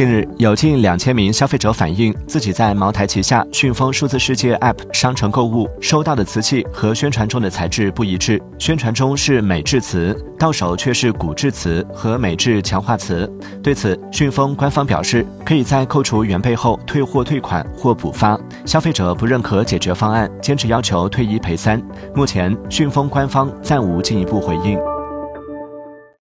近日，有近两千名消费者反映，自己在茅台旗下讯丰数字世界 App 商城购物，收到的瓷器和宣传中的材质不一致。宣传中是美制瓷，到手却是古制瓷和美制强化瓷。对此，讯丰官方表示，可以在扣除原配后退货退款或补发。消费者不认可解决方案，坚持要求退一赔三。目前，讯丰官方暂无进一步回应。